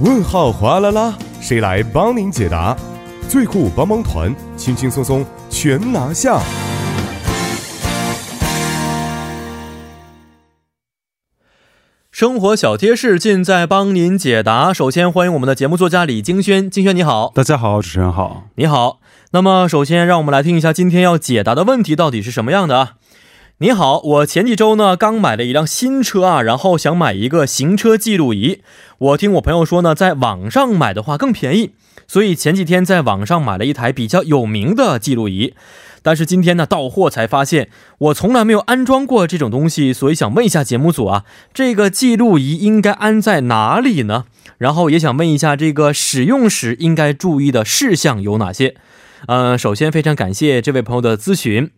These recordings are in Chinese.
问号哗啦啦，谁来帮您解答？最酷帮帮团，轻轻松松全拿下。生活小贴士尽在帮您解答。首先欢迎我们的节目作家李金轩，金轩你好，大家好，主持人好，你好。那么首先让我们来听一下今天要解答的问题到底是什么样的啊？你好，我前几周呢刚买了一辆新车啊，然后想买一个行车记录仪。我听我朋友说呢，在网上买的话更便宜，所以前几天在网上买了一台比较有名的记录仪。但是今天呢，到货才发现我从来没有安装过这种东西，所以想问一下节目组啊，这个记录仪应该安在哪里呢？然后也想问一下，这个使用时应该注意的事项有哪些？呃，首先非常感谢这位朋友的咨询。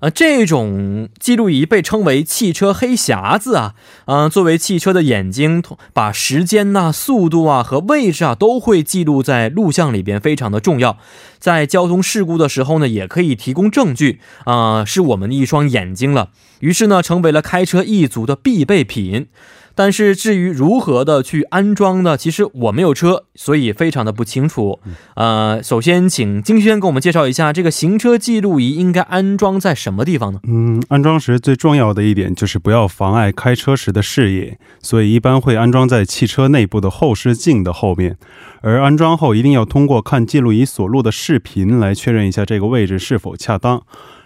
呃，这种记录仪被称为汽车黑匣子啊，嗯，作为汽车的眼睛，把时间呐、速度啊和位置啊都会记录在录像里边，非常的重要。在交通事故的时候呢，也可以提供证据啊，是我们的一双眼睛了。于是呢，成为了开车一族的必备品。但是至于如何的去安装呢？其实我没有车，所以非常的不清楚。呃，首先请金轩给我们介绍一下这个行车记录仪应该安装在什么地方呢？嗯，安装时最重要的一点就是不要妨碍开车时的视野，所以一般会安装在汽车内部的后视镜的后面。而安装后一定要通过看记录仪所录的视频来确认一下这个位置是否恰当。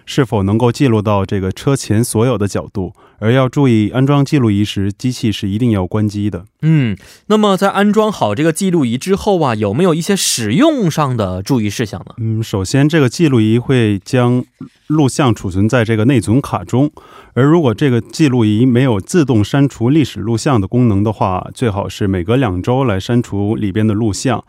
是否能够记录到这个车前所有的角度？而要注意，安装记录仪时，机器是一定要关机的。嗯，那么在安装好这个记录仪之后啊，有没有一些使用上的注意事项呢？嗯，首先，这个记录仪会将录像储存在这个内存卡中，而如果这个记录仪没有自动删除历史录像的功能的话，最好是每隔两周来删除里边的录像。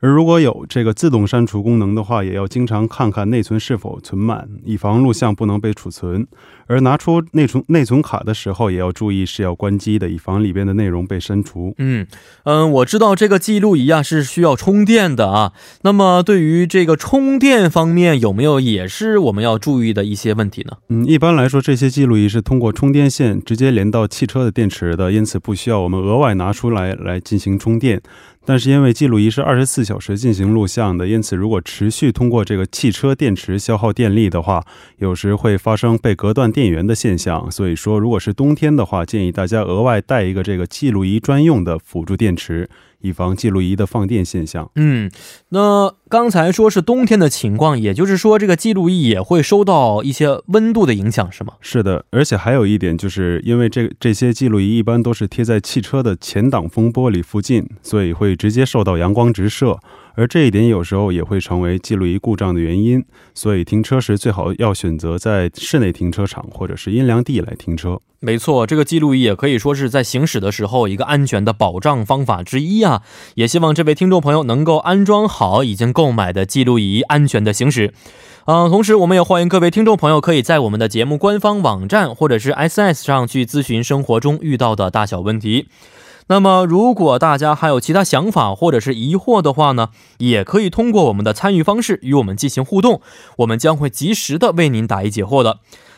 而如果有这个自动删除功能的话，也要经常看看内存是否存满，以防录像不能被储存。而拿出内存内存卡的时候，也要注意是要关机的，以防里边的内容被删除。嗯嗯，我知道这个记录仪啊是需要充电的啊。那么对于这个充电方面，有没有也是我们要注意的一些问题呢？嗯，一般来说，这些记录仪是通过充电线直接连到汽车的电池的，因此不需要我们额外拿出来来进行充电。但是因为记录仪是二十四小时进行录像的，因此如果持续通过这个汽车电池消耗电力的话，有时会发生被隔断电源的现象。所以说，如果是冬天的话，建议大家额外带一个这个记录仪专用的辅助电池。以防记录仪的放电现象。嗯，那刚才说是冬天的情况，也就是说这个记录仪也会受到一些温度的影响，是吗？是的，而且还有一点，就是因为这这些记录仪一般都是贴在汽车的前挡风玻璃附近，所以会直接受到阳光直射。而这一点有时候也会成为记录仪故障的原因，所以停车时最好要选择在室内停车场或者是阴凉地来停车。没错，这个记录仪也可以说是在行驶的时候一个安全的保障方法之一啊！也希望这位听众朋友能够安装好已经购买的记录仪，安全的行驶。嗯，同时我们也欢迎各位听众朋友可以在我们的节目官方网站或者是 SS 上去咨询生活中遇到的大小问题。那么，如果大家还有其他想法或者是疑惑的话呢，也可以通过我们的参与方式与我们进行互动，我们将会及时的为您答疑解惑的。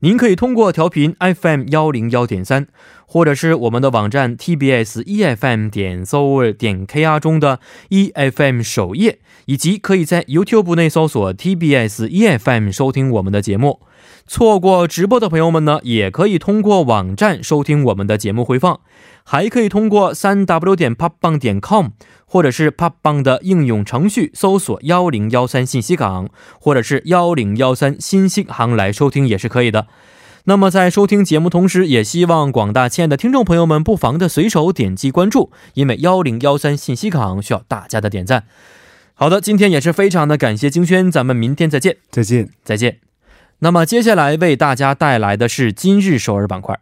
您可以通过调频 FM 幺零幺点三，或者是我们的网站 TBS EFM 点 s o v e r 点 KR 中的 EFM 首页，以及可以在 YouTube 内搜索 TBS EFM 收听我们的节目。错过直播的朋友们呢，也可以通过网站收听我们的节目回放，还可以通过三 w 点 popbang 点 com 或者是 popbang 的应用程序搜索幺零幺三信息港，或者是幺零幺三新星行来收听也是可以的。那么在收听节目同时，也希望广大亲爱的听众朋友们不妨的随手点击关注，因为幺零幺三信息港需要大家的点赞。好的，今天也是非常的感谢金轩，咱们明天再见，再见，再见。那么接下来为大家带来的是今日首尔板块。